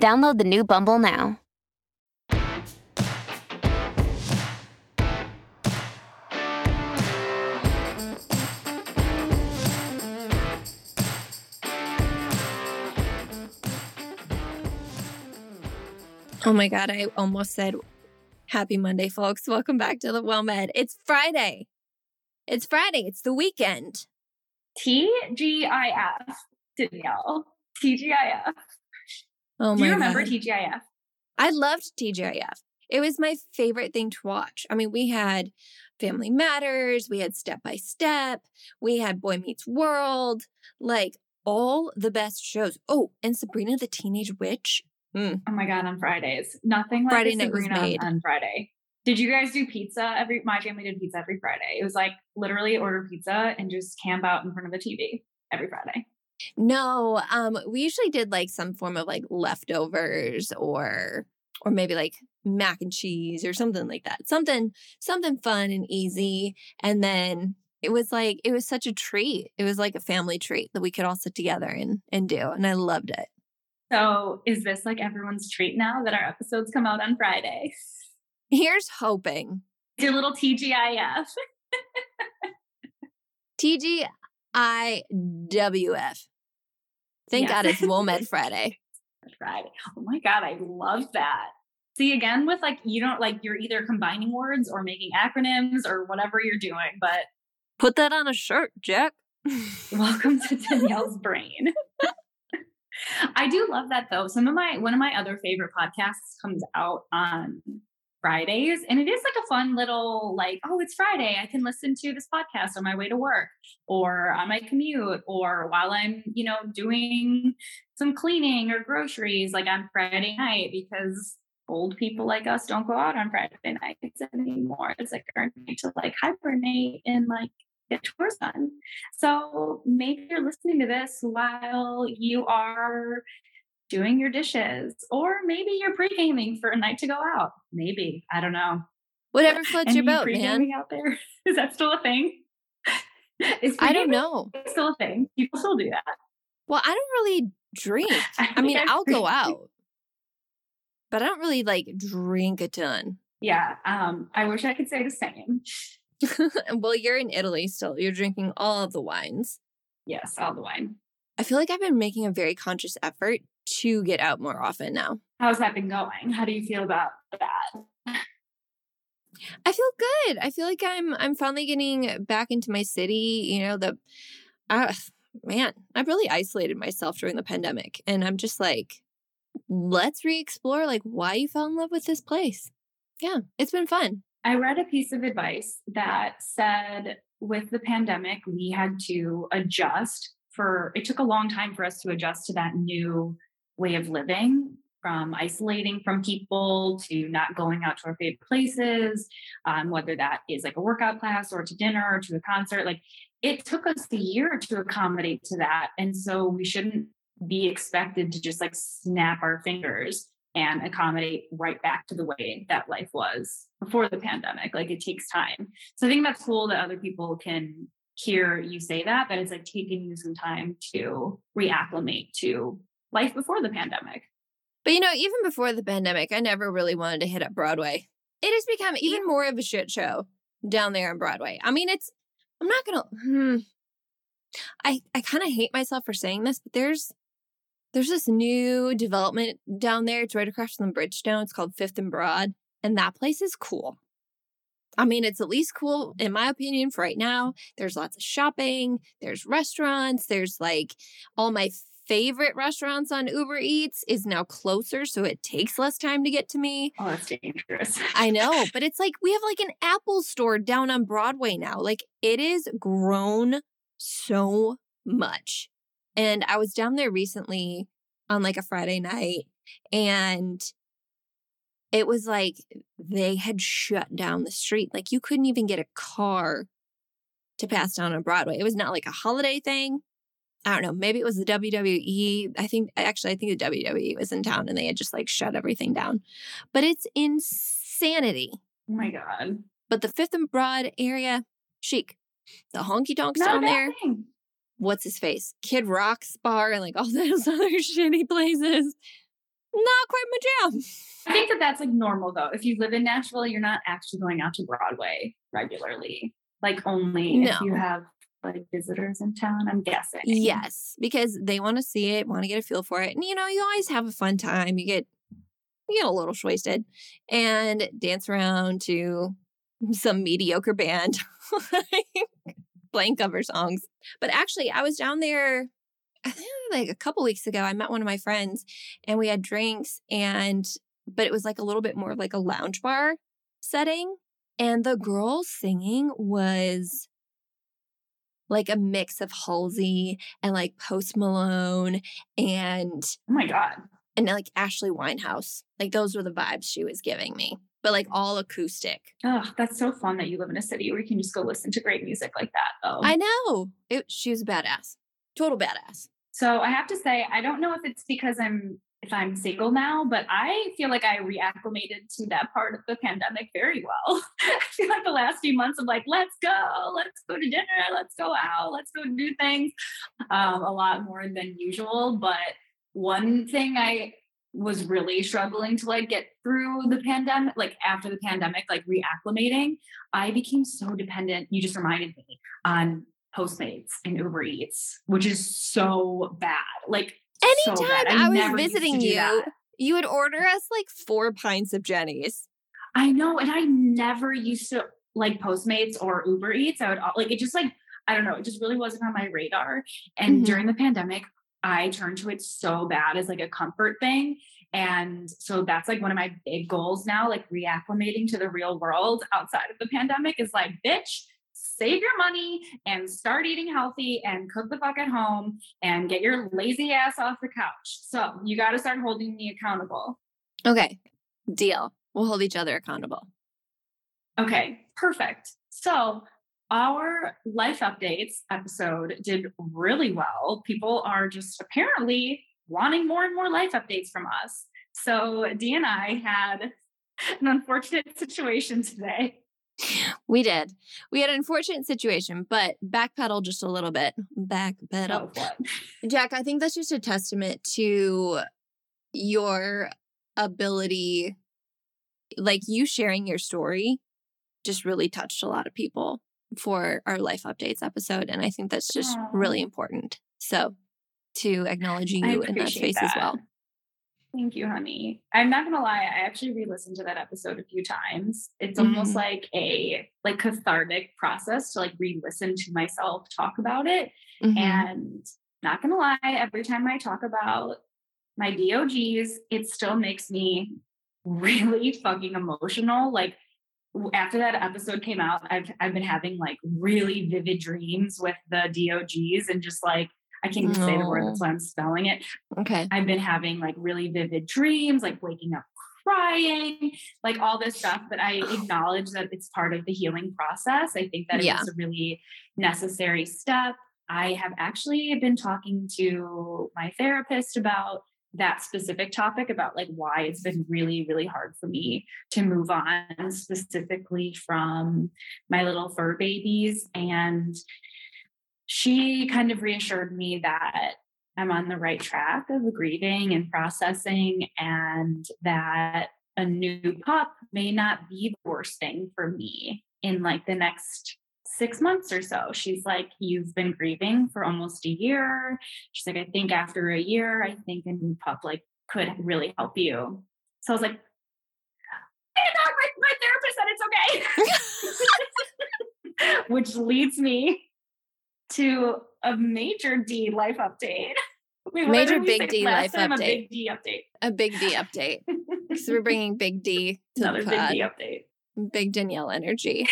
Download the new Bumble now. Oh my God, I almost said happy Monday, folks. Welcome back to the WoMed. It's Friday. It's Friday. It's the weekend. TGIF, Danielle. TGIF. Oh Do you remember God. TGIF? I loved TGIF. It was my favorite thing to watch. I mean, we had Family Matters, we had Step by Step, we had Boy Meets World, like all the best shows. Oh, and Sabrina the Teenage Witch. Mm. Oh my god, on Fridays. Nothing like Friday a night was Sabrina on- made. on Friday. Did you guys do pizza every my family did pizza every Friday. It was like literally order pizza and just camp out in front of the TV every Friday. No, um, we usually did like some form of like leftovers or or maybe like mac and cheese or something like that. Something something fun and easy. And then it was like it was such a treat. It was like a family treat that we could all sit together and and do. And I loved it. So is this like everyone's treat now that our episodes come out on Friday? Here's hoping. Do a little TGIF. TGIWF. Thank Yes. God it's WOMED Friday. Friday. Oh my god, I love that. See again with like you don't like you're either combining words or making acronyms or whatever you're doing, but Put that on a shirt, Jack. Welcome to Danielle's brain. I do love that though. Some of my one of my other favorite podcasts comes out on Fridays and it is like a fun little like, oh, it's Friday. I can listen to this podcast on my way to work or on my commute or while I'm, you know, doing some cleaning or groceries like on Friday night because old people like us don't go out on Friday nights anymore. It's like our night to like hibernate and like get chores done. So maybe you're listening to this while you are doing your dishes, or maybe you're pre gaming for a night to go out. Maybe I don't know. Whatever floats your boat, man. pre-gaming out there is that still a thing? Is I don't know. Still a thing. People still do that. Well, I don't really drink. I think mean, I've I'll go out, but I don't really like drink a ton. Yeah. Um. I wish I could say the same. well, you're in Italy still. You're drinking all of the wines. Yes, all the wine. I feel like I've been making a very conscious effort to get out more often now. How's that been going? How do you feel about that? I feel good. I feel like I'm I'm finally getting back into my city. You know, the uh, man, I've really isolated myself during the pandemic, and I'm just like, let's re-explore like why you fell in love with this place. Yeah, it's been fun. I read a piece of advice that said with the pandemic, we had to adjust for it took a long time for us to adjust to that new way of living from isolating from people to not going out to our favorite places, um, whether that is like a workout class or to dinner or to a concert. Like it took us a year to accommodate to that. And so we shouldn't be expected to just like snap our fingers and accommodate right back to the way that life was before the pandemic. Like it takes time. So I think that's cool that other people can hear you say that, that it's like taking you some time to reacclimate to life before the pandemic. But you know, even before the pandemic, I never really wanted to hit up Broadway. It has become even more of a shit show down there on Broadway. I mean, it's I'm not gonna hmm, I I kind of hate myself for saying this, but there's there's this new development down there. It's right across from Bridgestone. It's called Fifth and Broad, and that place is cool. I mean, it's at least cool in my opinion for right now. There's lots of shopping, there's restaurants, there's like all my favorite restaurants on Uber Eats is now closer, so it takes less time to get to me. Oh, that's dangerous. I know, but it's like we have like an Apple store down on Broadway now. Like it is grown so much. And I was down there recently on like a Friday night And it was like they had shut down the street. Like you couldn't even get a car to pass down on Broadway. It was not like a holiday thing. I don't know. Maybe it was the WWE. I think actually, I think the WWE was in town and they had just like shut everything down. But it's insanity. Oh my god. But the Fifth and Broad area, chic. The honky tonks down there. thing. What's his face? Kid Rock's bar and like all those other shitty places. Not quite my jam. I think that that's like normal though. If you live in Nashville, you're not actually going out to Broadway regularly. Like only if you have like visitors in town, I'm guessing. Yes, because they want to see it, want to get a feel for it. And you know, you always have a fun time. You get you get a little wasted and dance around to some mediocre band playing cover songs. But actually, I was down there I think like a couple weeks ago. I met one of my friends and we had drinks and but it was like a little bit more of like a lounge bar setting and the girl singing was like a mix of Halsey and like Post Malone and Oh my god. and like Ashley Winehouse. Like those were the vibes she was giving me, but like all acoustic. Oh, that's so fun that you live in a city where you can just go listen to great music like that though. I know it. She was a badass, total badass. So I have to say, I don't know if it's because I'm if I'm single now, but I feel like I reacclimated to that part of the pandemic very well. I feel like the last few months of like, let's go, let's go to dinner, let's go out, let's go do things, um, a lot more than usual. But one thing I was really struggling to like get through the pandemic, like after the pandemic, like reacclimating, I became so dependent. You just reminded me on Postmates and Uber Eats, which is so bad. Like Anytime bad. I, was used to visiting you, that. you would order us like four pints of Jeni's. I know, and I never used to like Postmates or Uber Eats. I would like it just like I don't know, it just really wasn't on my radar. And Mhm. during the pandemic, I turned to it so bad as like a comfort thing. And so that's like one of my big goals now, like reacclimating to the real world outside of the pandemic is like, bitch, save your money and start eating healthy and cook the fuck at home and get your lazy ass off the couch. So you got to start holding me accountable. Okay, deal. We'll hold each other accountable. Okay, perfect. So our life updates episode did really well. People are just apparently wanting more and more life updates from us. So Dee and I had an unfortunate situation today. We did. We had an unfortunate situation, but backpedal just a little bit. Backpedal. Oh. Jack, I think that's just a testament to your ability, like you sharing your story just really touched a lot of people for our life updates episode. And I think that's just really important. So to acknowledge I you in that space as well. Thank you, honey. I'm not gonna lie, I actually re-listened to that episode a few times. It's almost Mhm. like a like cathartic process to like re-listen to myself talk about it. Mhm. And not gonna lie, every time I talk about my DOGs, it still makes me really fucking emotional. Like after that episode came out, I've I've been having like really vivid dreams with the DOGs and just like I can't even say the word, that's why I'm spelling it. Okay. I've been having like really vivid dreams, like waking up crying, like all this stuff. But I acknowledge that it's part of the healing process. I think that Yeah. it's a really necessary step. I have actually been talking to my therapist about that specific topic about like why it's been really really hard for me to move on specifically from my little fur babies and she kind of reassured me that I'm on the right track of grieving and processing, and that a new pup may not be the worst thing for me in like the next six months or so. She's like, You've been grieving for almost a year. She's like, I think after a year, I think a new pup like could really help you. So I was like, my, my therapist said it's okay. Which leads me to a major D life update. Wait, Major big D life time? A update. big D update. A big D update. Because we're bringing Big D to Another the big. D update. Big Danielle energy.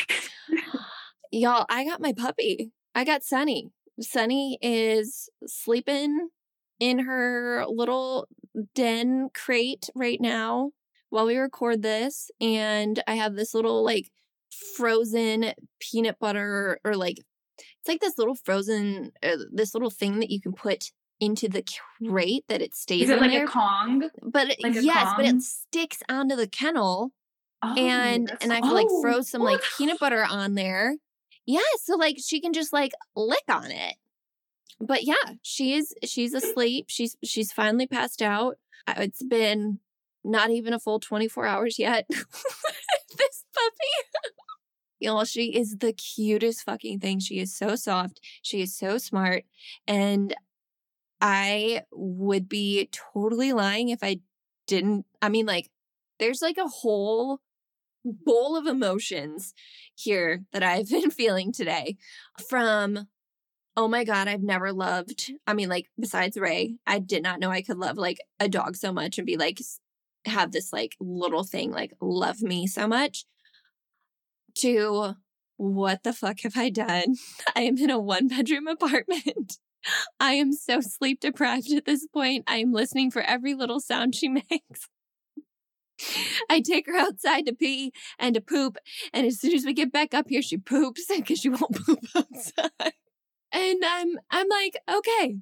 Y'all, I got my puppy. I got Sunny. Sunny is sleeping in her little den crate right now while we record this. And I have this little like frozen peanut butter or like, it's like this little frozen, uh, this little thing that you can put into the crate that it stays Is it in like there. a Kong? but it- like a yes, but it sticks onto the kennel Oh, and and I could like froze throw some like peanut butter on there. Yeah, so like she can just like lick on it. But yeah, she's she's asleep. She's she's finally passed out. It's been not even a full 24 hours yet. this puppy. Y'all, she is the cutest fucking thing. She is so soft. She is so smart. And I would be totally lying if I didn't. I mean, like, there's like a whole bowl of emotions here that I've been feeling today from oh my god I've never loved I mean like besides Ray I did not know I could love like a dog so much and be like have this like little thing like love me so much to what the fuck have I done I am in a one bedroom apartment I am so sleep deprived at this point I am listening for every little sound she makes I take her outside to pee and to poop. And as soon as we get back up here, she poops because she won't poop outside. And I'm I'm like, okay,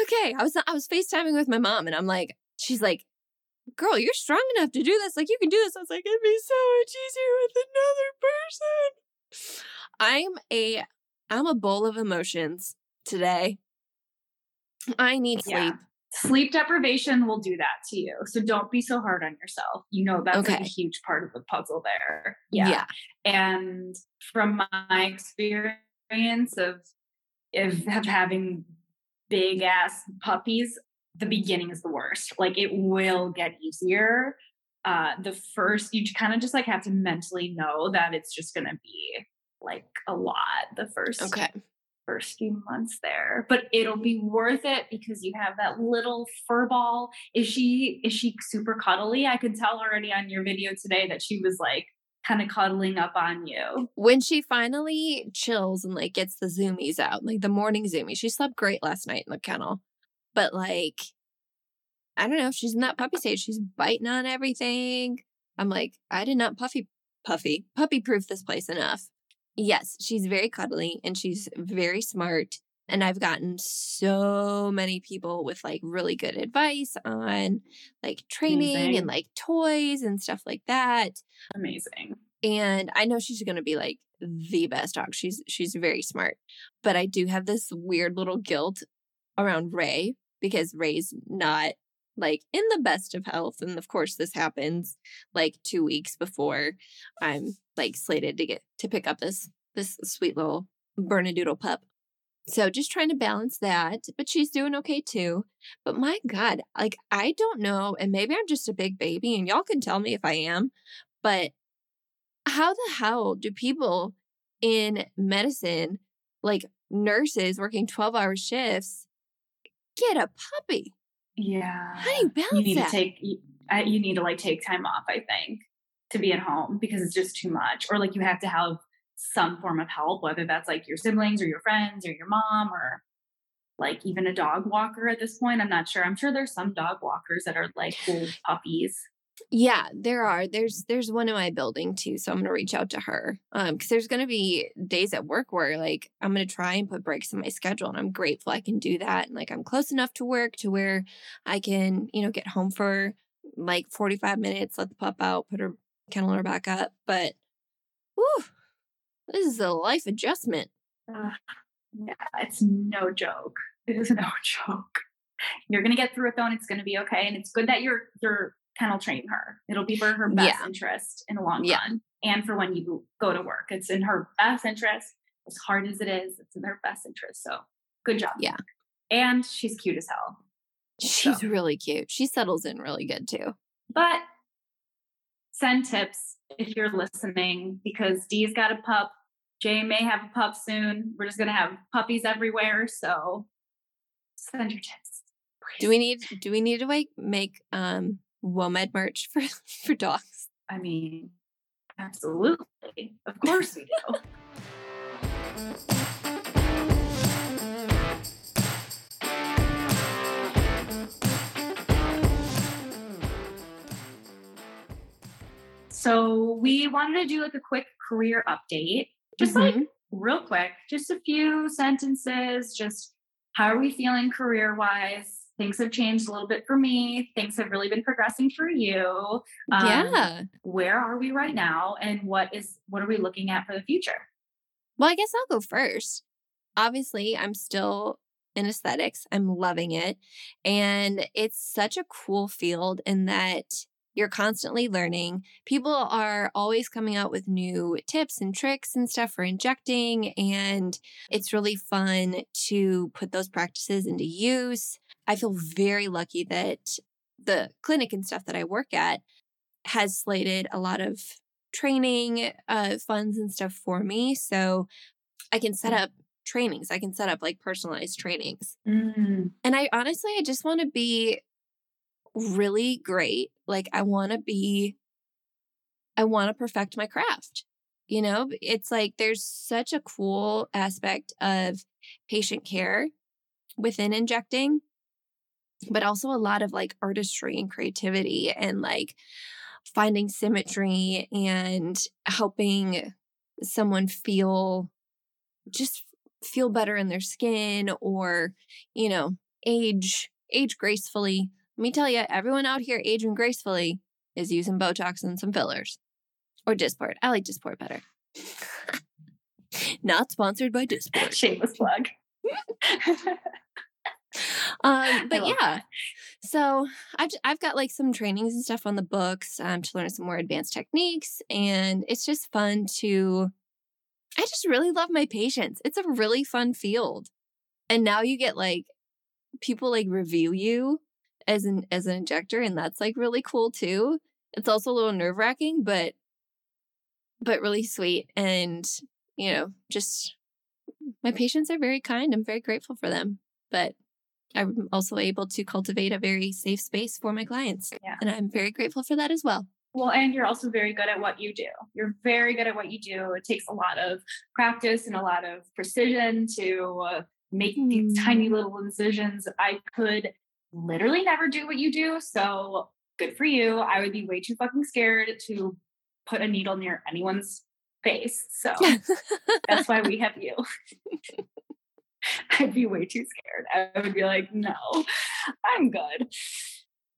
okay. I was I was FaceTiming with my mom, and I'm like, she's like, girl, you're strong enough to do this. Like you can do this. I was like, it'd be so much easier with another person. I'm a I'm a bowl of emotions today. I need sleep. Yeah. Sleep deprivation will do that to you. So don't be so hard on yourself. You know, that's like a huge part of the puzzle there. Yeah. And from my experience of, of, of having big ass puppies, the beginning is the worst. Like it will get easier. Uh, the first, you kind of just like have to mentally know that it's just going to be like a lot the first Okay. first few months there but it'll be worth it because you have that little fur ball is she is she super cuddly i could tell already on your video today that she was like kind of cuddling up on you when she finally chills and like gets the zoomies out, like the morning zoomies, she slept great last night in the kennel. But like, I don't know, she's in that puppy stage. She's biting on everything. I'm like, I did not puffy puffy puppy proof this place enough. Yes, she's very cuddly and she's very smart. And I've gotten so many people with like really good advice on like training Amazing. and like toys and stuff like that amazing and I know she's going to be like the best dog. She's she's very smart. But I do have this weird little guilt around Ray because Ray's not like in the best of health and of course this happens like 2 weeks before I'm like slated to get to pick up this this sweet little Bernedoodle pup. So just trying to balance that, but she's doing okay too. But my god, like I don't know and maybe I'm just a big baby and y'all can tell me if I am, but how the hell do people in medicine, like nurses working 12 hour shifts, get a puppy? yeah How do you balance you need that? to take you, I- you need to like take time off i think to be at home because it's just too much or like you have to have some form of help whether that's like your siblings or your friends or your mom or like even a dog walker at this point i'm not sure i'm sure there's some dog walkers that are like old puppies yeah, there are. There's there's one in my building too, so I'm gonna reach out to her. Um, because there's gonna be days at work where like I'm gonna try and put breaks in my schedule, and I'm grateful I can do that. And like I'm close enough to work to where I can, you know, get home for like 45 minutes, let the pup out, put her kennel her back up. But whew, this is a life adjustment. Ugh, yeah it's no joke it is no joke you're gonna get through it though and it's gonna be okay and it's good that you're you're kennel train her it'll be for her best Yeah. interest in the long Yeah. run and for when you go to work it's in her best interest as hard as it is it's in her best interest so good job Yeah. and she's cute as hell She's So- really cute. She settles in really good too. but send tips if you're listening because Dee's got a pup. Jay may have a pup soon. We're just gonna have puppies everywhere. So send your tips. Do we need do we need to like make um WOMED merch for, for dogs? I mean, absolutely. Of course we do. So we wanted to do like a quick career update, just mm-hmm. like real quick, just a few sentences, just how are we feeling career wise? Things have changed a little bit for me. Things have really been progressing for you. Um, yeah. Where are we right now? And what is what are we looking at for the future? Well, I guess I'll go first. Obviously, I'm still in aesthetics. I'm loving it. And it's such a cool field in that you're constantly learning. People are always coming out with new tips and tricks and stuff for injecting. And it's really fun to put those practices into use. I feel very lucky that the clinic and stuff that I work at has slated a lot of training uh, funds and stuff for me. So I can set up trainings. I can set up like personalized trainings. Mm. And I honestly, I just want to be really great. Like, I want to be, I want to perfect my craft. You know, it's like there's such a cool aspect of patient care within injecting, but also a lot of like artistry and creativity and like finding symmetry and helping someone feel just feel better in their skin or, you know, age age gracefully let me tell you, everyone out here aging gracefully is using Botox and some fillers or Dysport. I like Dysport better. Not sponsored by Dysport. Shameless plug. um, but yeah, that. so I've I've got like some trainings and stuff on the books um, to learn some more advanced techniques, and it's just fun to. I just really love my patients. It's a really fun field, and now you get like people like review you as an as an injector and that's like really cool too it's also a little nerve wracking but but really sweet and you know just my patients are very kind i'm very grateful for them but i'm also able to cultivate a very safe space for my clients yeah. and i'm very grateful for that as well well, and you're also very good at what you do. You're very good at what you do. It takes a lot of practice and a lot of precision to uh, make mm. these tiny little incisions. I could literally never do what you do. So good for you. I would be way too fucking scared to put a needle near anyone's face. So that's why we have you. I'd be way too scared. I would be like, no, I'm good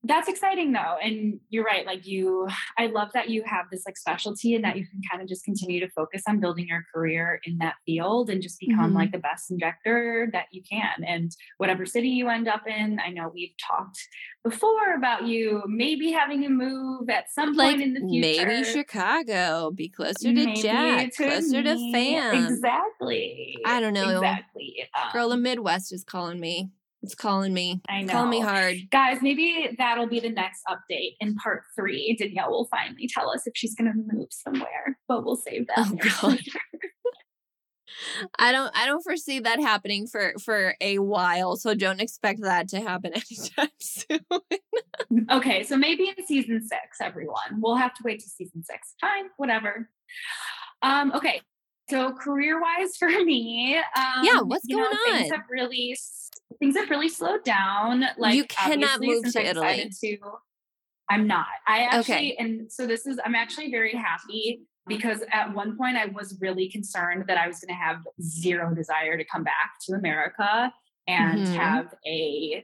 that's exciting though and you're right like you i love that you have this like specialty and that you can kind of just continue to focus on building your career in that field and just become mm-hmm. like the best injector that you can and whatever city you end up in i know we've talked before about you maybe having to move at some like point in the future maybe chicago be closer to jack to closer me. to fam exactly i don't know exactly um, girl the midwest is calling me it's calling me. I know. Calling me hard. Guys, maybe that'll be the next update in part three. Danielle will finally tell us if she's going to move somewhere, but we'll save that. Oh, God. I don't I don't foresee that happening for for a while, so don't expect that to happen anytime soon. okay, so maybe in season 6 everyone. We'll have to wait to season 6. Fine, whatever. Um okay. So career-wise for me, um, yeah, what's going know, on? Things have really things have really slowed down. Like you cannot move to Italy. To, I'm not. I actually, okay. and so this is. I'm actually very happy because at one point I was really concerned that I was going to have zero desire to come back to America and mm-hmm. have a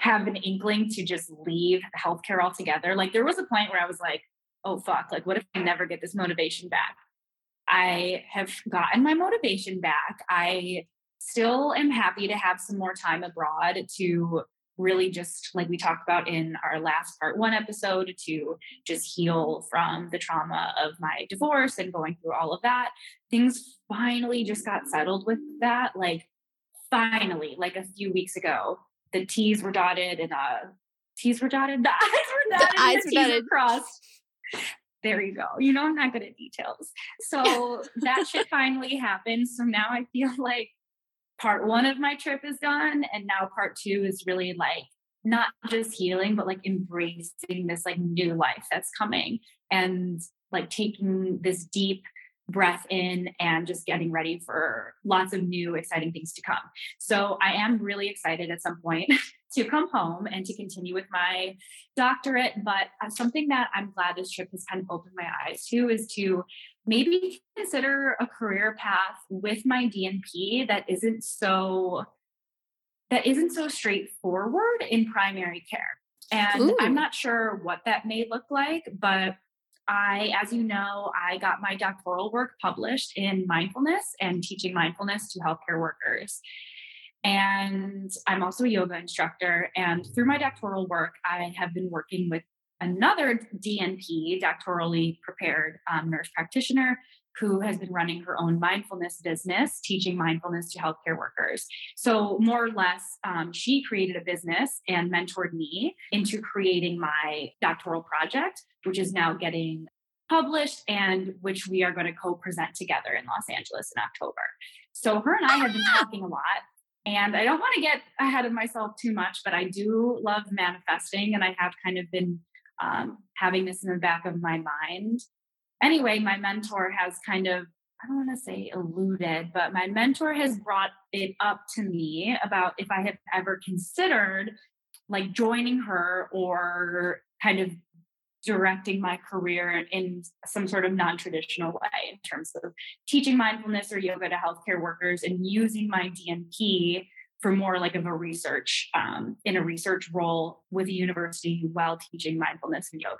have an inkling to just leave healthcare altogether. Like there was a point where I was like, oh fuck, like what if I never get this motivation back? I have gotten my motivation back. I still am happy to have some more time abroad to really just like we talked about in our last part one episode to just heal from the trauma of my divorce and going through all of that things finally just got settled with that like finally like a few weeks ago the t's were dotted and uh t's were dotted the i's were dotted the eyes were dotted. Were crossed there you go you know i'm not good at details so that should finally happen. so now i feel like part one of my trip is done and now part two is really like not just healing but like embracing this like new life that's coming and like taking this deep breath in and just getting ready for lots of new exciting things to come. So I am really excited at some point to come home and to continue with my doctorate. But uh, something that I'm glad this trip has kind of opened my eyes to is to maybe consider a career path with my DNP that isn't so that isn't so straightforward in primary care. And Ooh. I'm not sure what that may look like, but I, as you know, I got my doctoral work published in mindfulness and teaching mindfulness to healthcare workers. And I'm also a yoga instructor. And through my doctoral work, I have been working with another DNP, doctorally prepared um, nurse practitioner, who has been running her own mindfulness business, teaching mindfulness to healthcare workers. So, more or less, um, she created a business and mentored me into creating my doctoral project, which is now getting published and which we are going to co present together in Los Angeles in October. So, her and I have been talking a lot. And I don't want to get ahead of myself too much, but I do love manifesting. And I have kind of been um, having this in the back of my mind anyway, my mentor has kind of, I don't want to say eluded, but my mentor has brought it up to me about if I have ever considered like joining her or kind of directing my career in some sort of non-traditional way in terms of teaching mindfulness or yoga to healthcare workers and using my DNP for more like of a research um, in a research role with a university while teaching mindfulness and yoga.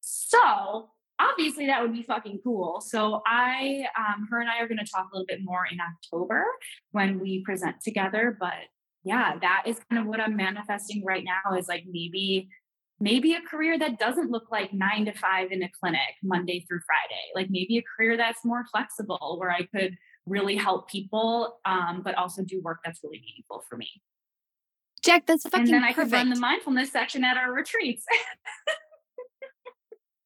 So obviously that would be fucking cool. So I, um, her and I are going to talk a little bit more in October when we present together. But yeah, that is kind of what I'm manifesting right now is like maybe, maybe a career that doesn't look like nine to five in a clinic Monday through Friday. Like maybe a career that's more flexible where I could really help people, um, but also do work that's really meaningful for me. Jack, that's fucking And then I perfect. could run the mindfulness section at our retreats.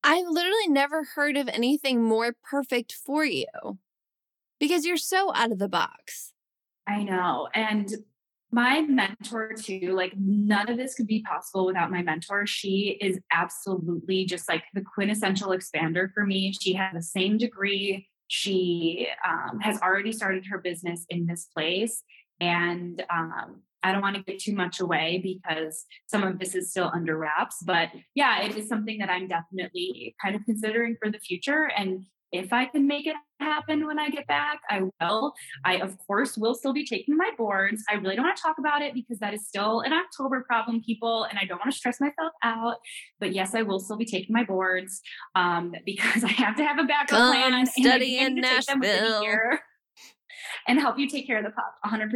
I've literally never heard of anything more perfect for you because you're so out of the box. I know. And my mentor, too, like none of this could be possible without my mentor. She is absolutely just like the quintessential expander for me. She has the same degree. She um, has already started her business in this place. And um, I don't want to give too much away because some of this is still under wraps. But yeah, it is something that I'm definitely kind of considering for the future. And if I can make it happen when I get back, I will. I, of course, will still be taking my boards. I really don't want to talk about it because that is still an October problem, people, and I don't want to stress myself out. But yes, I will still be taking my boards um, because I have to have a backup Come plan. Study in Nashville and help you take care of the pup 100%.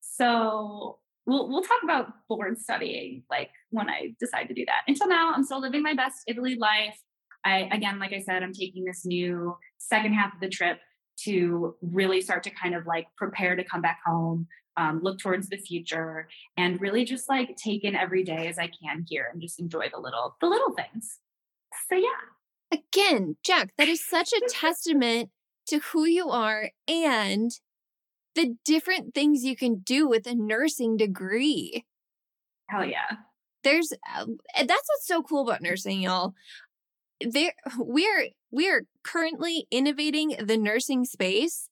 So we'll we'll talk about board studying like when I decide to do that. Until now, I'm still living my best Italy life. I again, like I said, I'm taking this new second half of the trip to really start to kind of like prepare to come back home, um, look towards the future, and really just like take in every day as I can here and just enjoy the little the little things. So yeah. Again, Jack, that is such a testament to who you are and the different things you can do with a nursing degree. Hell yeah. There's uh, that's what's so cool about nursing, y'all. There we're we're currently innovating the nursing space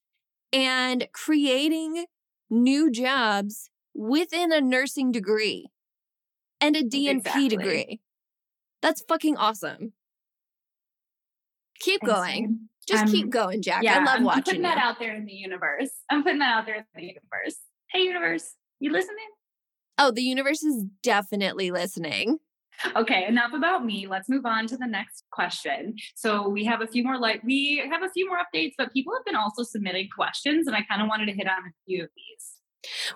and creating new jobs within a nursing degree and a DNP exactly. degree. That's fucking awesome. Keep going. Just um, keep going, Jack. Yeah, I love I'm, watching. I'm putting you. that out there in the universe. I'm putting that out there in the universe. Hey, universe, you listening? Oh, the universe is definitely listening. Okay, enough about me. Let's move on to the next question. So we have a few more like we have a few more updates, but people have been also submitting questions, and I kind of wanted to hit on a few of these.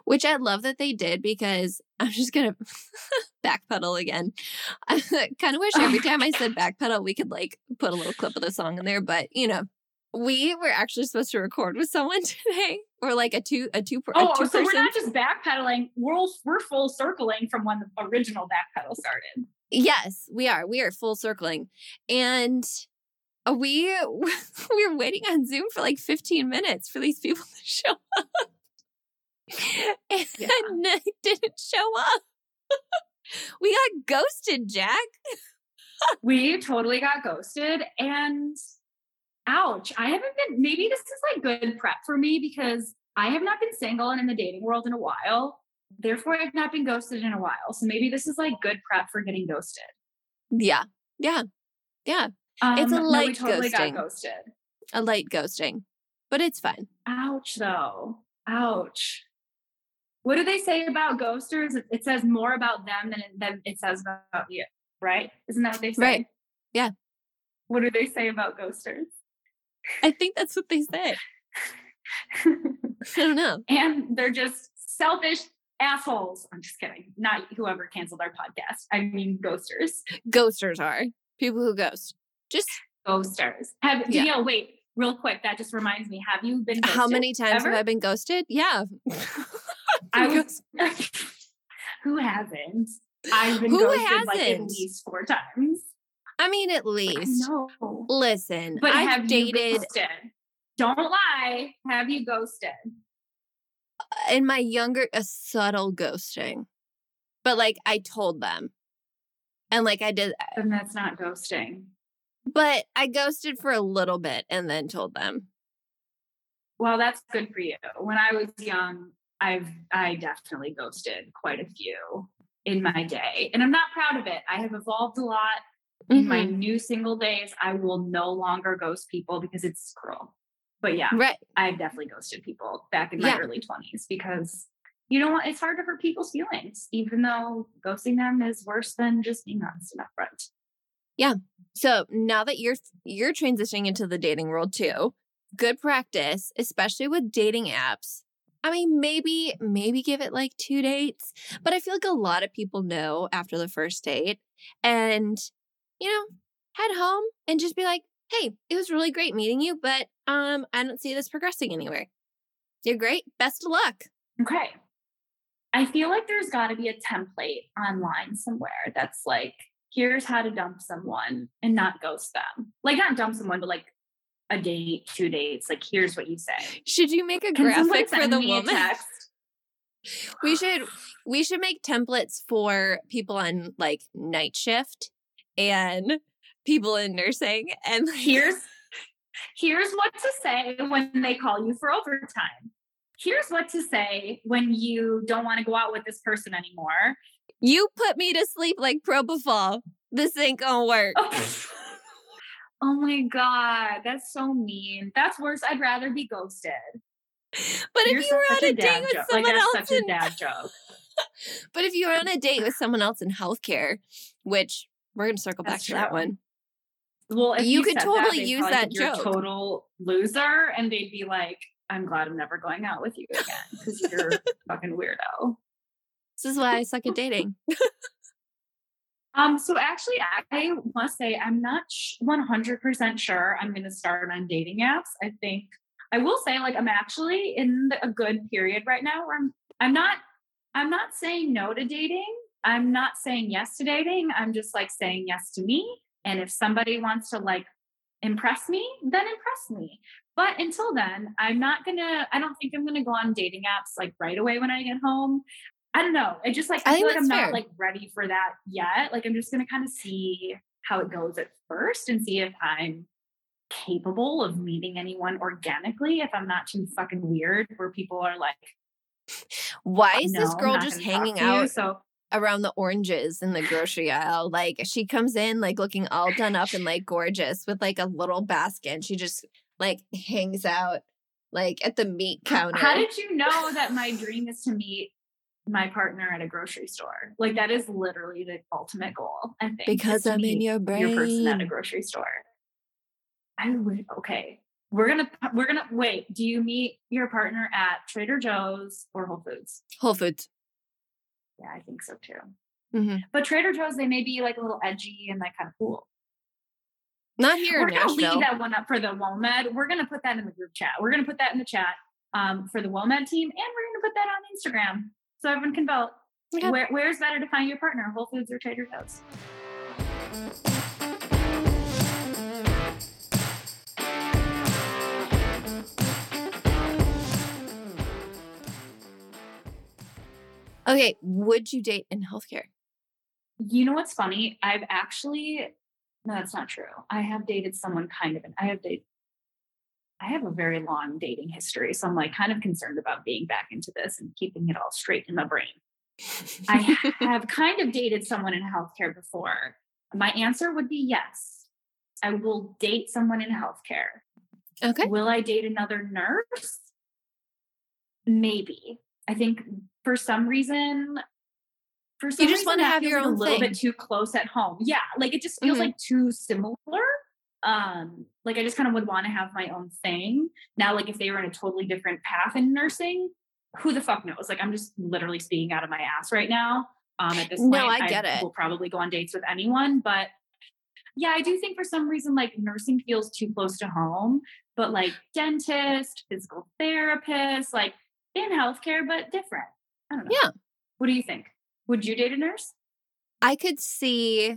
Which I love that they did because I'm just gonna backpedal again. I kind of wish every time I said backpedal, we could like put a little clip of the song in there, but you know, we were actually supposed to record with someone today, or like a two a two. A oh, two so we're not just backpedaling; we're we're full circling from when the original backpedal started. Yes, we are. We are full circling, and uh, we we were waiting on Zoom for like 15 minutes for these people to show up and yeah. didn't show up. we got ghosted, Jack. we totally got ghosted. And ouch. I haven't been, maybe this is like good prep for me because I have not been single and in the dating world in a while. Therefore, I've not been ghosted in a while. So maybe this is like good prep for getting ghosted. Yeah. Yeah. Yeah. It's a Um, no, we light totally ghosting. got ghosted. A light ghosting, but it's fine. Ouch, though. Ouch. What do they say about ghosters? It, says more about them than it, than it says about you, right? Isn't that what they say? Right. Yeah. What do they say about ghosters? I think that's what they say. I don't know. and they're just selfish assholes. I'm just kidding. Not whoever canceled our podcast. I mean, ghosters. Ghosters are people who ghost. Just Ghosters. Have Yeah. Danielle, wait, real quick. That just reminds me. Have you been ghosted? how many times ever? have I been ghosted? Yeah. I was, who hasn't? I've been Who ghosted like at least four times. I mean, at least. know. Listen, But I've have dated? Don't lie. Have you ghosted? Uh, in my younger a subtle ghosting, but like I told them, and like I did, uh, And that's not ghosting. but I ghosted for a little bit and then told them. Well, that's good for you. When I was young, I've I definitely ghosted quite a few in my day. And I'm not proud of it. I have evolved a lot. In my Mhm. new single days, I will no longer ghost people because it's cruel. But yeah, Right. I've definitely ghosted people back in my Yeah. early 20s because you know what? It's hard to hurt people's feelings, even though ghosting them is worse than just being honest and upfront. Yeah. So now that you're you're transitioning into the dating world too, good practice, especially with dating apps. I mean, maybe maybe give it like two dates, but I feel like a lot of people know after the first date, and you know, head home and just be like, "Hey, it was really great meeting you, but um, I don't see this progressing anywhere. You're great. Best of luck." Okay. I feel like there's got to be a template online somewhere that's like, here's how to dump someone and not ghost them. Like, not dump someone, but like a date, two dates. Like, here's what you say. Should you make a graphic for the woman? We should we should make templates for people on like night shift and people in nursing and like, Here's here's what to say when they call you for overtime. Here's what to say when you don't want to go out with this person anymore. you put me to sleep like propofol. This ain't gonna work. Oh my god, that's so mean. That's worse. I'd rather be ghosted. But You're if you were on a a date with joke. Someone that's else such a in dad joke. but if you were on a date with someone else in healthcare, which we're gonna circle back That's to that one. Well, if You could totally that, use that joke. a total loser, and they'd be like, "I'm glad I'm never going out with you again because you're a fucking weirdo." This is why I suck at dating. Um, so actually, I, must say I'm not hundred percent sure I'm going to start on dating apps. I think I will say, like, I'm actually in the, a good period right now where I'm. I'm not. I'm not saying no to dating. I'm not saying yes to dating. I'm just like saying yes to me. And if somebody wants to like impress me, then impress me. But until then, I'm not gonna. I don't think I'm gonna go on dating apps like right away when I get home. I don't know. I just like I I, feel like I'm that's not like ready for that yet. Like I'm just gonna kind of see how it goes at first and see if I'm capable of meeting anyone organically. If I'm not too fucking weird, where people are like, Why uh, is "No, this girl just hanging to you." out So around the oranges in the grocery aisle. Like she comes in like looking all done up and like gorgeous with like a little basket. And she just like hangs out like at the meat counter. How did you know that my dream is to meet my partner at a grocery store? Like that is literally the ultimate goal. I think because I'm in your brain. Your person at a grocery store. I would. Okay, we're gonna we're gonna wait. Do you meet your partner at Trader Joe's or Whole Foods? Whole Foods. Yeah, I think so too. Mhm. But Trader Joe's, they may be like a little edgy and like kind of cool. Not here We're gonna Nashville. leave that one up for the WOMED. We're gonna put that in the group chat. We're gonna put that in the chat um, for the WOMED team, and we're gonna put that on Instagram so everyone can vote. Okay. Where, where's better to find your partner, Whole Foods or Trader Joe's? Okay, would you date in healthcare? You know what's funny? I've actually no, that's not true. I have dated someone kind of. I have dated. I have a very long dating history. So I'm like kind of concerned about being back into this and keeping it all straight in my brain. I have kind of dated someone in healthcare before. My answer would be yes. I will date someone in healthcare. Okay. Will I date another nurse? Maybe. I think for some reason, for some You just reason wanna have feels your own a little thing. bit too close at home. Yeah, like it just feels Mhm. like too similar. Um, like I just kind of would want to have my own thing. Now, like if they were in a totally different path in nursing, who the fuck knows? Like I'm just literally speaking out of my ass right now. Um, at this point, No, I get it. Will probably go on dates with anyone, but yeah, I do think for some reason like nursing feels too close to home. But like dentist, physical therapist, like in healthcare, but different. I don't know. Yeah. What do you think? Would you date a nurse? I could see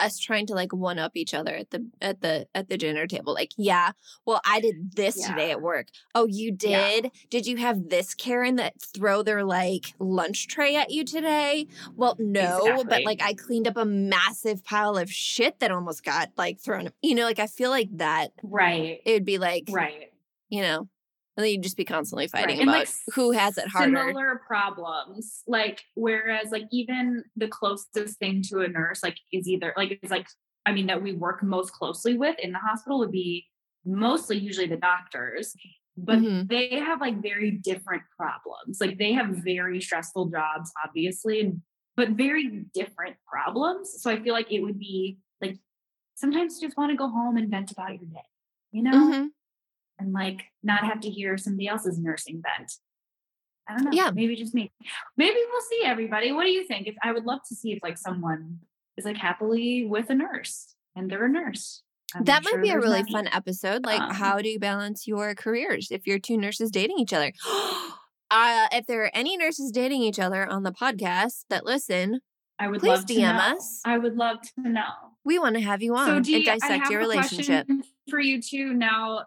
us trying to like one up each other at the at the at the dinner table like yeah well i did this today at work oh you Yeah. did did you have this karen that throw their like lunch tray at you today well no but like i cleaned up a massive pile of shit that almost got like thrown you know like i feel like that Right. it would be like Right. you know and then you'd just be constantly fighting And, about like, who has it harder Similar problems. Like whereas like even the closest thing to a nurse like is either like it's like I mean that we work most closely with in the hospital would be mostly usually the doctors. But Mhm. they have like very different problems. Like they have very stressful jobs, obviously, and but very different problems. So I feel like it would be like sometimes you just want to go home and vent about your day, you know? Mhm. And like not have to hear somebody else's nursing vent. I don't know. Yeah. Maybe just me. Maybe we'll see everybody. What do you think? If I would love to see if like someone is like happily with a nurse and they're a nurse. I'm That might sure be a really many. fun episode. Like, Um, how do you balance your careers if you're two nurses dating each other? uh, if there are any nurses dating each other on the podcast that listen, I would please love to DM know. us. I would love to know. we want to have you on So and you, I dissect your relationship. for you too now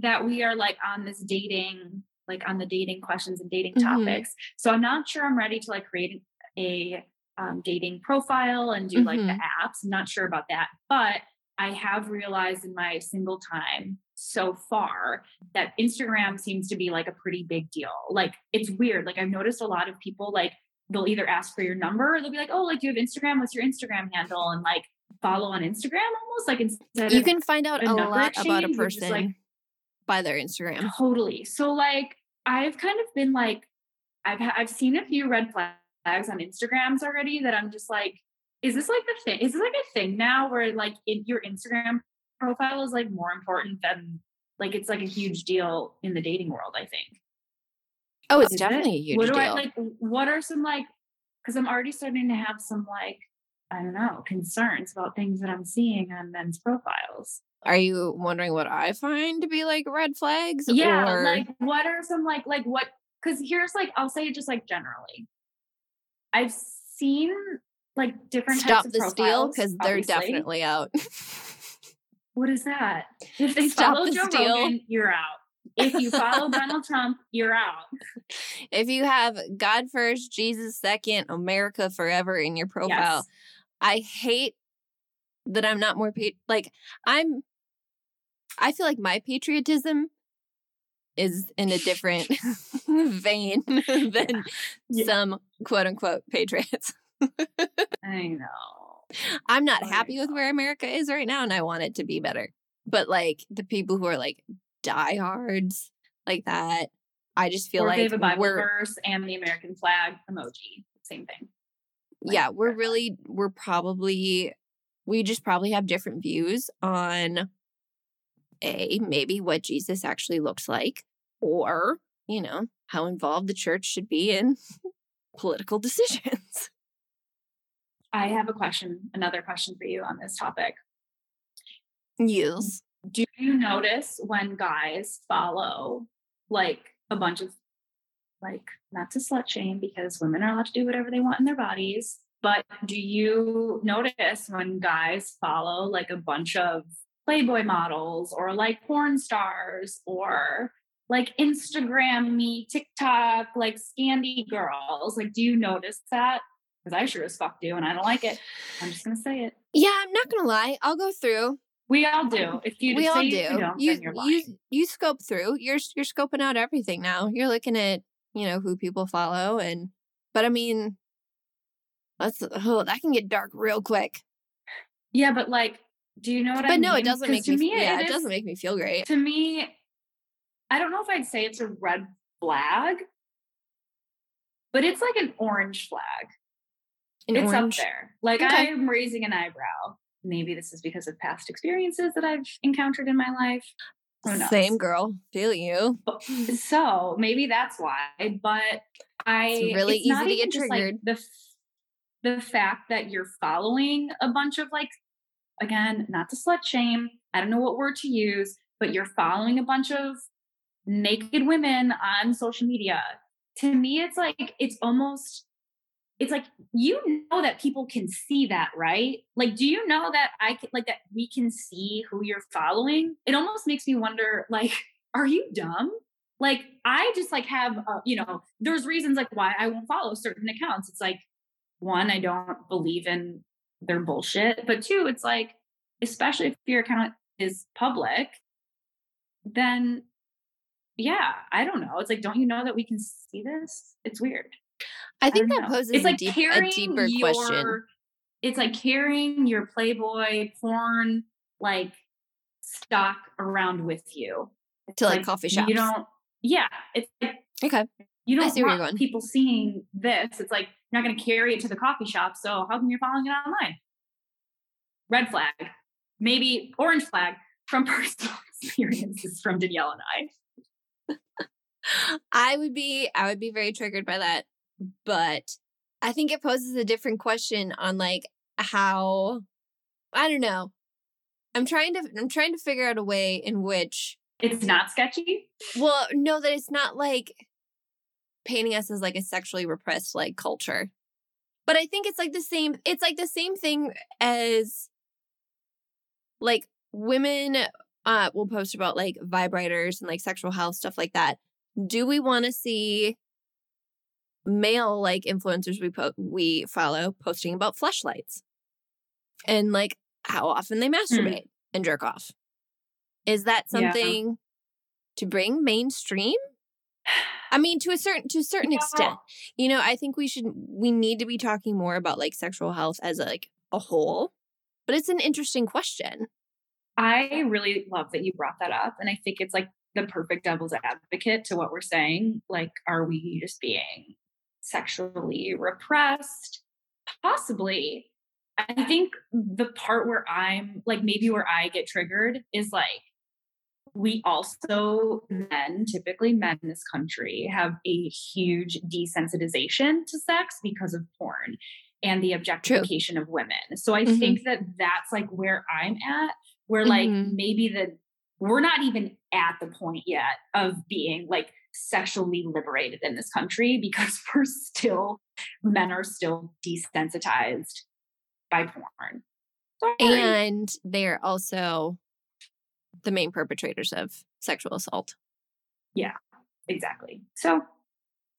that we are like on this dating, like on the dating questions and dating Mhm. topics. So I'm not sure I'm ready to like create a um, dating profile and do like the Mhm. apps. I'm not sure about that, but I have realized in my single time so far that Instagram seems to be like a pretty big deal. Like it's weird. Like I've noticed a lot of people like they'll either ask for your number or they'll be like, "Oh, like do you have Instagram? What's your Instagram handle?" and like follow on Instagram almost like instead You can find out a lot about a person like- by their Instagram. Totally. So like I've kind of been like I've I've seen a few red flags on Instagrams already that I'm just like is this like the thing is this like a thing now where like in your Instagram profile is like more important than like it's like a huge deal in the dating world, I think. Oh, it's Is definitely it? a huge what do deal. I like what are some like because I'm already starting to have some like I don't know, concerns about things that I'm seeing on men's profiles. Are you wondering what I find to be like red flags? yeah or... like what are some like like what because here's like i'll say just like generally i've seen like different stop types of the steal because they're definitely out. what is that if they Stop follow the joe steal. rogan you're out if you follow donald trump you're out if you have God first, Jesus second, America forever in your profile, yes I hate that I'm not more like I'm I feel like my patriotism is in a different vein than Yeah. some quote unquote patriots. i know I'm not I happy with where America is right now and I want it to be better. But like the people who are like diehards like that, I just feel or if they like have a bible verse and the american flag emoji same thing Like, yeah, we're really we're probably we just probably have different views on a maybe what Jesus actually looks like or, you know, how involved the church should be in political decisions. i have a question another question for you on this topic Yes. do you notice when guys follow like a bunch of like not to slut shame because women are allowed to do whatever they want in their bodies but do you notice when guys follow like a bunch of playboy models or like porn stars or like instagram me tiktok like scandy girls like do you notice that because i sure as fuck do and i don't like it i'm just gonna say it Yeah, I'm not gonna lie. I'll go through We all do. If you we all do. you you you you scope through. You're you're scoping out everything now. You're looking at you know who people follow and but I mean, that's oh that can get dark real quick. Yeah, but like, do you know what I But mean? no, it doesn't make to me. yeah, it, doesn't make me feel great. To me, I don't know if I'd say it's a red flag, but it's like an orange flag. An it's orange. up there. Like Okay. I'm raising an eyebrow. Maybe this is because of past experiences that I've encountered in my life. Who knows? Same girl, feel you. But- So maybe that's why. But I It's really it's easy to get just, like, triggered. the the fact that you're following a bunch of like again, not to slut shame. I don't know what word to use, but you're following a bunch of naked women on social media. To me, it's like it's almost it's like you know that people can see that, right? Like, do you know that I can like that we can see who you're following? It almost makes me wonder, like, are you dumb? Like, I just like have, uh, you know, there's reasons like why I won't follow certain accounts. It's like, one, I don't believe in their bullshit, but two, it's like, especially if your account is public, then yeah, I don't know. It's like, don't you know that we can see this? It's weird. I think don't that know. poses it's a, like deep, a deeper your, question. It's like carrying your Playboy porn like stock around with you To like, coffee shops. You don't. Yeah, it's like Okay. you don't see where want you're going. people seeing this. It's like you're not going to carry it to the coffee shop. So how come you're following it online? Red flag, maybe orange flag from personal experiences from Danielle and I. I would be I would be very triggered by that. But I think it poses a different question on like how I don't know. I'm trying to I'm trying to figure out a way in which It's not sketchy. well, no, that it's not like painting us as like a sexually repressed like culture. But I think it's like the same it's like the same thing as like women uh will post about like vibrators and like sexual health stuff like that. Do we want to see male like influencers we po- we follow posting about fleshlights and like how often they masturbate and jerk off? Is that Yeah. something to bring mainstream? I mean, to a certain to a certain extent, you know, I think we should we need to be talking more about like sexual health as like a whole. But it's an interesting question. I really love that you brought that up. And I think it's like the perfect devil's advocate to what we're saying. Like, are we just being sexually repressed? Possibly. I think the part where I'm like, maybe where I get triggered is like, we also, men, typically men in this country, have a huge desensitization to sex because of porn and the objectification of women. So I Mhm. think that that's like where I'm at, where like Mhm. maybe the we're not even at the point yet of being like sexually liberated in this country because we're still men are still desensitized by porn. Sorry. And they're also the main perpetrators of sexual assault. Yeah, exactly. So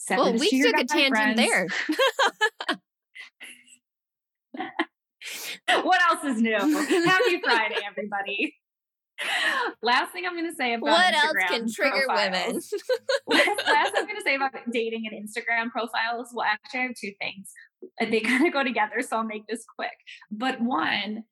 Well, we took a tangent friends. there. what else is new? Happy Friday, everybody. Last thing I'm going to say about what else Instagram can trigger women? profiles. last, last I'm going to say about dating and Instagram profiles. Well, actually, I have two things. They kind of go together, so I'll make this quick. But one,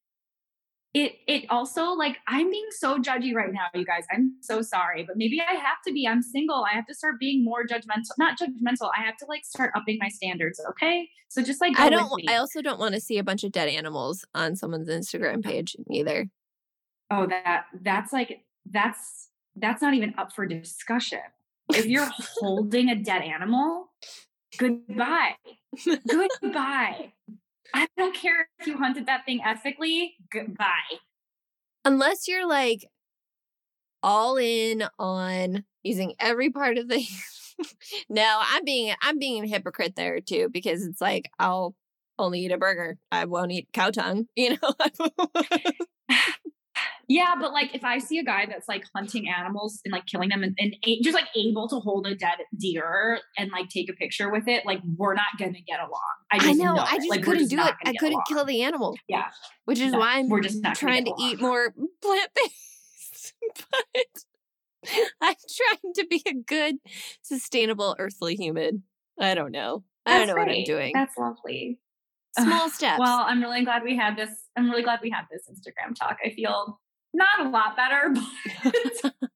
it it also like I'm being so judgy right now, you guys. I'm so sorry, but maybe I have to be. I'm single. I have to start being more judgmental. Not judgmental. I have to like start upping my standards. Okay, so just like I don't. with me. I also don't want to see a bunch of dead animals on someone's Instagram page either. oh that that's like that's that's not even up for discussion if you're holding a dead animal goodbye goodbye i don't care if you hunted that thing ethically goodbye Unless you're like all in on using every part of the. no, I'm being I'm being a hypocrite there too because it's like I'll only eat a burger. I won't eat cow tongue. You know. yeah but like if i see a guy that's like hunting animals and like killing them and, and a- just like able to hold a dead deer and like take a picture with it like we're not gonna get along i I know. know I just like, couldn't just do it. I couldn't along. kill the animal. yeah Which is No, why I'm we're just not trying to eat more plant based, but I'm trying to be a good, sustainable, earthly human. I don't know. I don't know That's what I'm doing. That's lovely. Small steps. Well, I'm really glad we had this. I'm really glad we had this Instagram talk. I feel not a lot better, but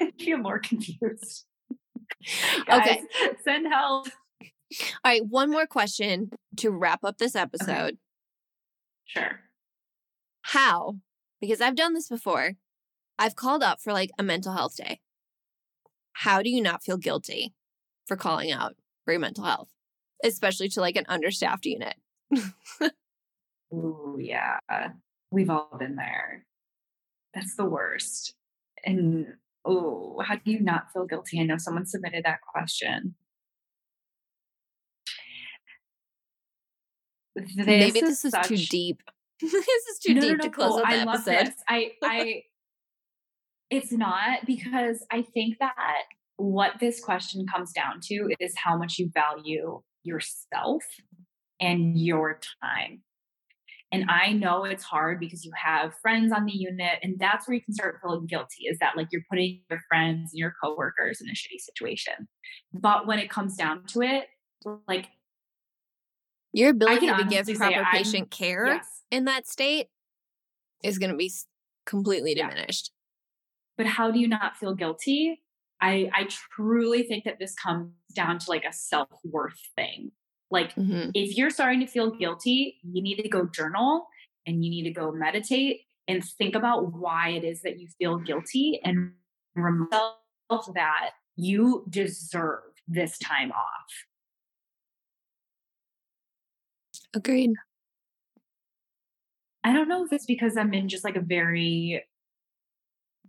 I feel more confused. Okay. Send help. All right, one more question to wrap up this episode. Sure. How? Because I've done this before. I've called up for like a mental health day. How do you not feel guilty for calling out for your mental health, especially to like an understaffed unit? Ooh, yeah. We've all been there. That's the worst. And oh, how do you not feel guilty? I know someone submitted that question. Maybe this is too such- deep. this is too No, no, deep no, to close no, the I love episode. this. I, I, it's not because I think that what this question comes down to is how much you value yourself and your time. And mm-hmm. I know it's hard because you have friends on the unit, and that's where you can start feeling guilty is that like you're putting your friends and your coworkers in a shitty situation. But when it comes down to it, like, Your ability to give proper I'm- patient care yes, in that state is going to be completely Yeah. diminished. but how do you not feel guilty i i truly think that this comes down to like a self-worth thing like Mhm. if you're starting to feel guilty you need to go journal and you need to go meditate and think about why it is that you feel guilty and remind yourself that you deserve this time off Agreed. I don't know if it's because I'm in just like a very,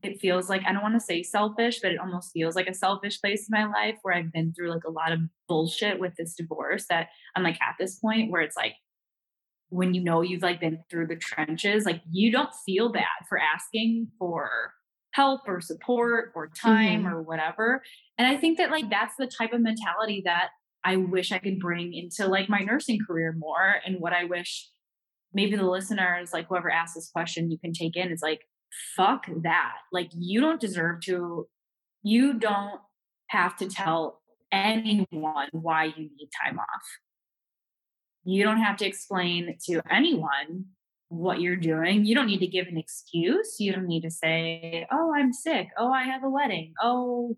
it feels like, I don't want to say selfish, but it almost feels like a selfish place in my life where I've been through like a lot of bullshit with this divorce that I'm like at this point where it's like, when you know you've like been through the trenches, like you don't feel bad for asking for help or support or time mm-hmm. or whatever. And I think that like that's the type of mentality that I wish I could bring into like my nursing career more and what I wish maybe the listeners, like whoever asked this question, you can take in is like, fuck that. Like, you don't deserve to, you don't have to tell anyone why you need time off. You don't have to explain to anyone what you're doing. You don't need to give an excuse. You don't need to say, oh, I'm sick. Oh, I have a wedding. Oh,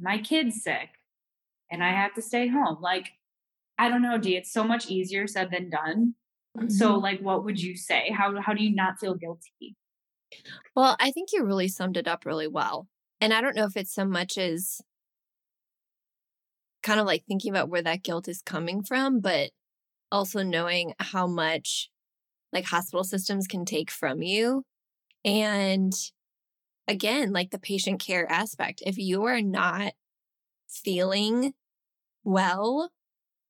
my kid's sick and I have to stay home. Like, I don't know, D. It's so much easier said than done. So, Mhm. like, what would you say? How how do you not feel guilty? Well, I think you really summed it up really well. And I don't know if it's so much as kind of like thinking about where that guilt is coming from, but also knowing how much like hospital systems can take from you. And again, like the patient care aspect, if you are not feeling well,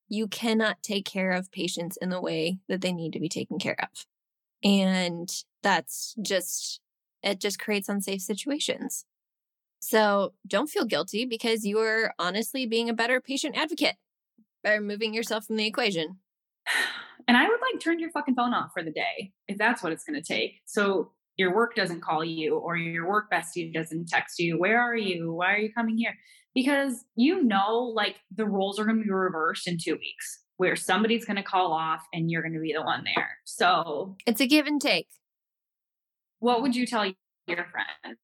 you cannot take care of patients in the way that they need to be taken care of. And that's just, it just creates unsafe situations. So don't feel guilty because you are honestly being a better patient advocate by removing yourself from the equation. And I would like turn your fucking phone off for the day if that's what it's going to take. So your work doesn't call you or your work bestie doesn't text you. Where are you? Why are you coming here? Because you know, like the roles are going to be reversed in two weeks where somebody's going to call off and you're going to be the one there. So It's a give and take. What would you tell your friend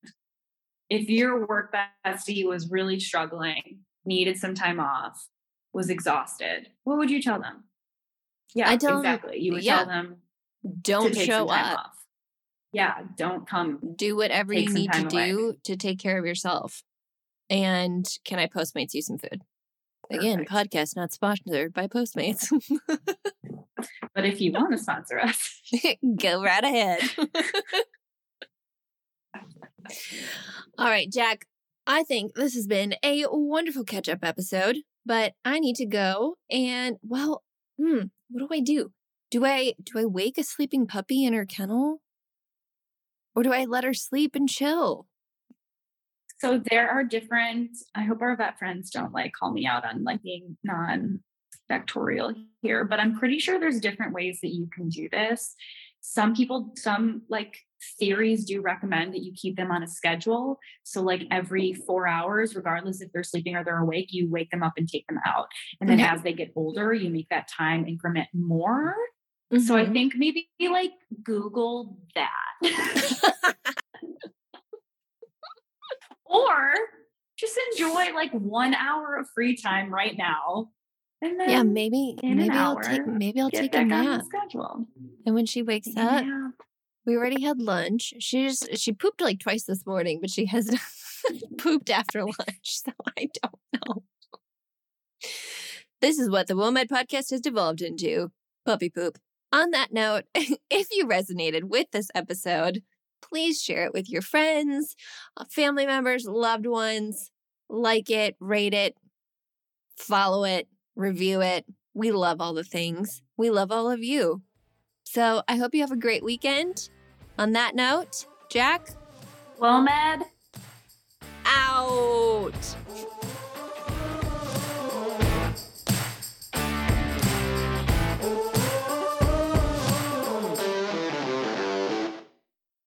if your work bestie was really struggling, needed some time off, was exhausted? What would you tell them? Yeah, I tell exactly. You would yeah. tell them Don't show up. off. Yeah, don't come. Do whatever you need to away. do to take care of yourself. And can I Postmates you some food? Again, podcast not sponsored by Postmates. But if you want to sponsor us, Go right ahead. All right, Jack. I think this has been a wonderful catch up episode, but I need to go and well, hmm, what do I do? Do I do I wake a sleeping puppy in her kennel? Or do I let her sleep and chill? so there are different. I hope our vet friends don't like call me out on like being non-factorial here, but I'm pretty sure there's different ways that you can do this. Some people, some like theories do recommend that you keep them on a schedule. So, like every four hours, regardless if they're sleeping or they're awake, you wake them up and take them out. And then Okay. as they get older, you make that time increment more. So, I Mhm. think maybe like Google that. or just enjoy like one hour of free time right now. And then yeah, maybe maybe I'll take maybe I'll take a back on the nap. schedule. And when she wakes up. We already had lunch. She just she pooped like twice this morning, but she has pooped after lunch, so I don't know. This is what the WoMed podcast has devolved into puppy poop. On that note, if you resonated with this episode, please share it with your friends, uh, family members, loved ones. Like it, rate it, follow it, review it. We love all the things. We love all of you. So I hope you have a great weekend. On that note, Jack, Well, Med. out.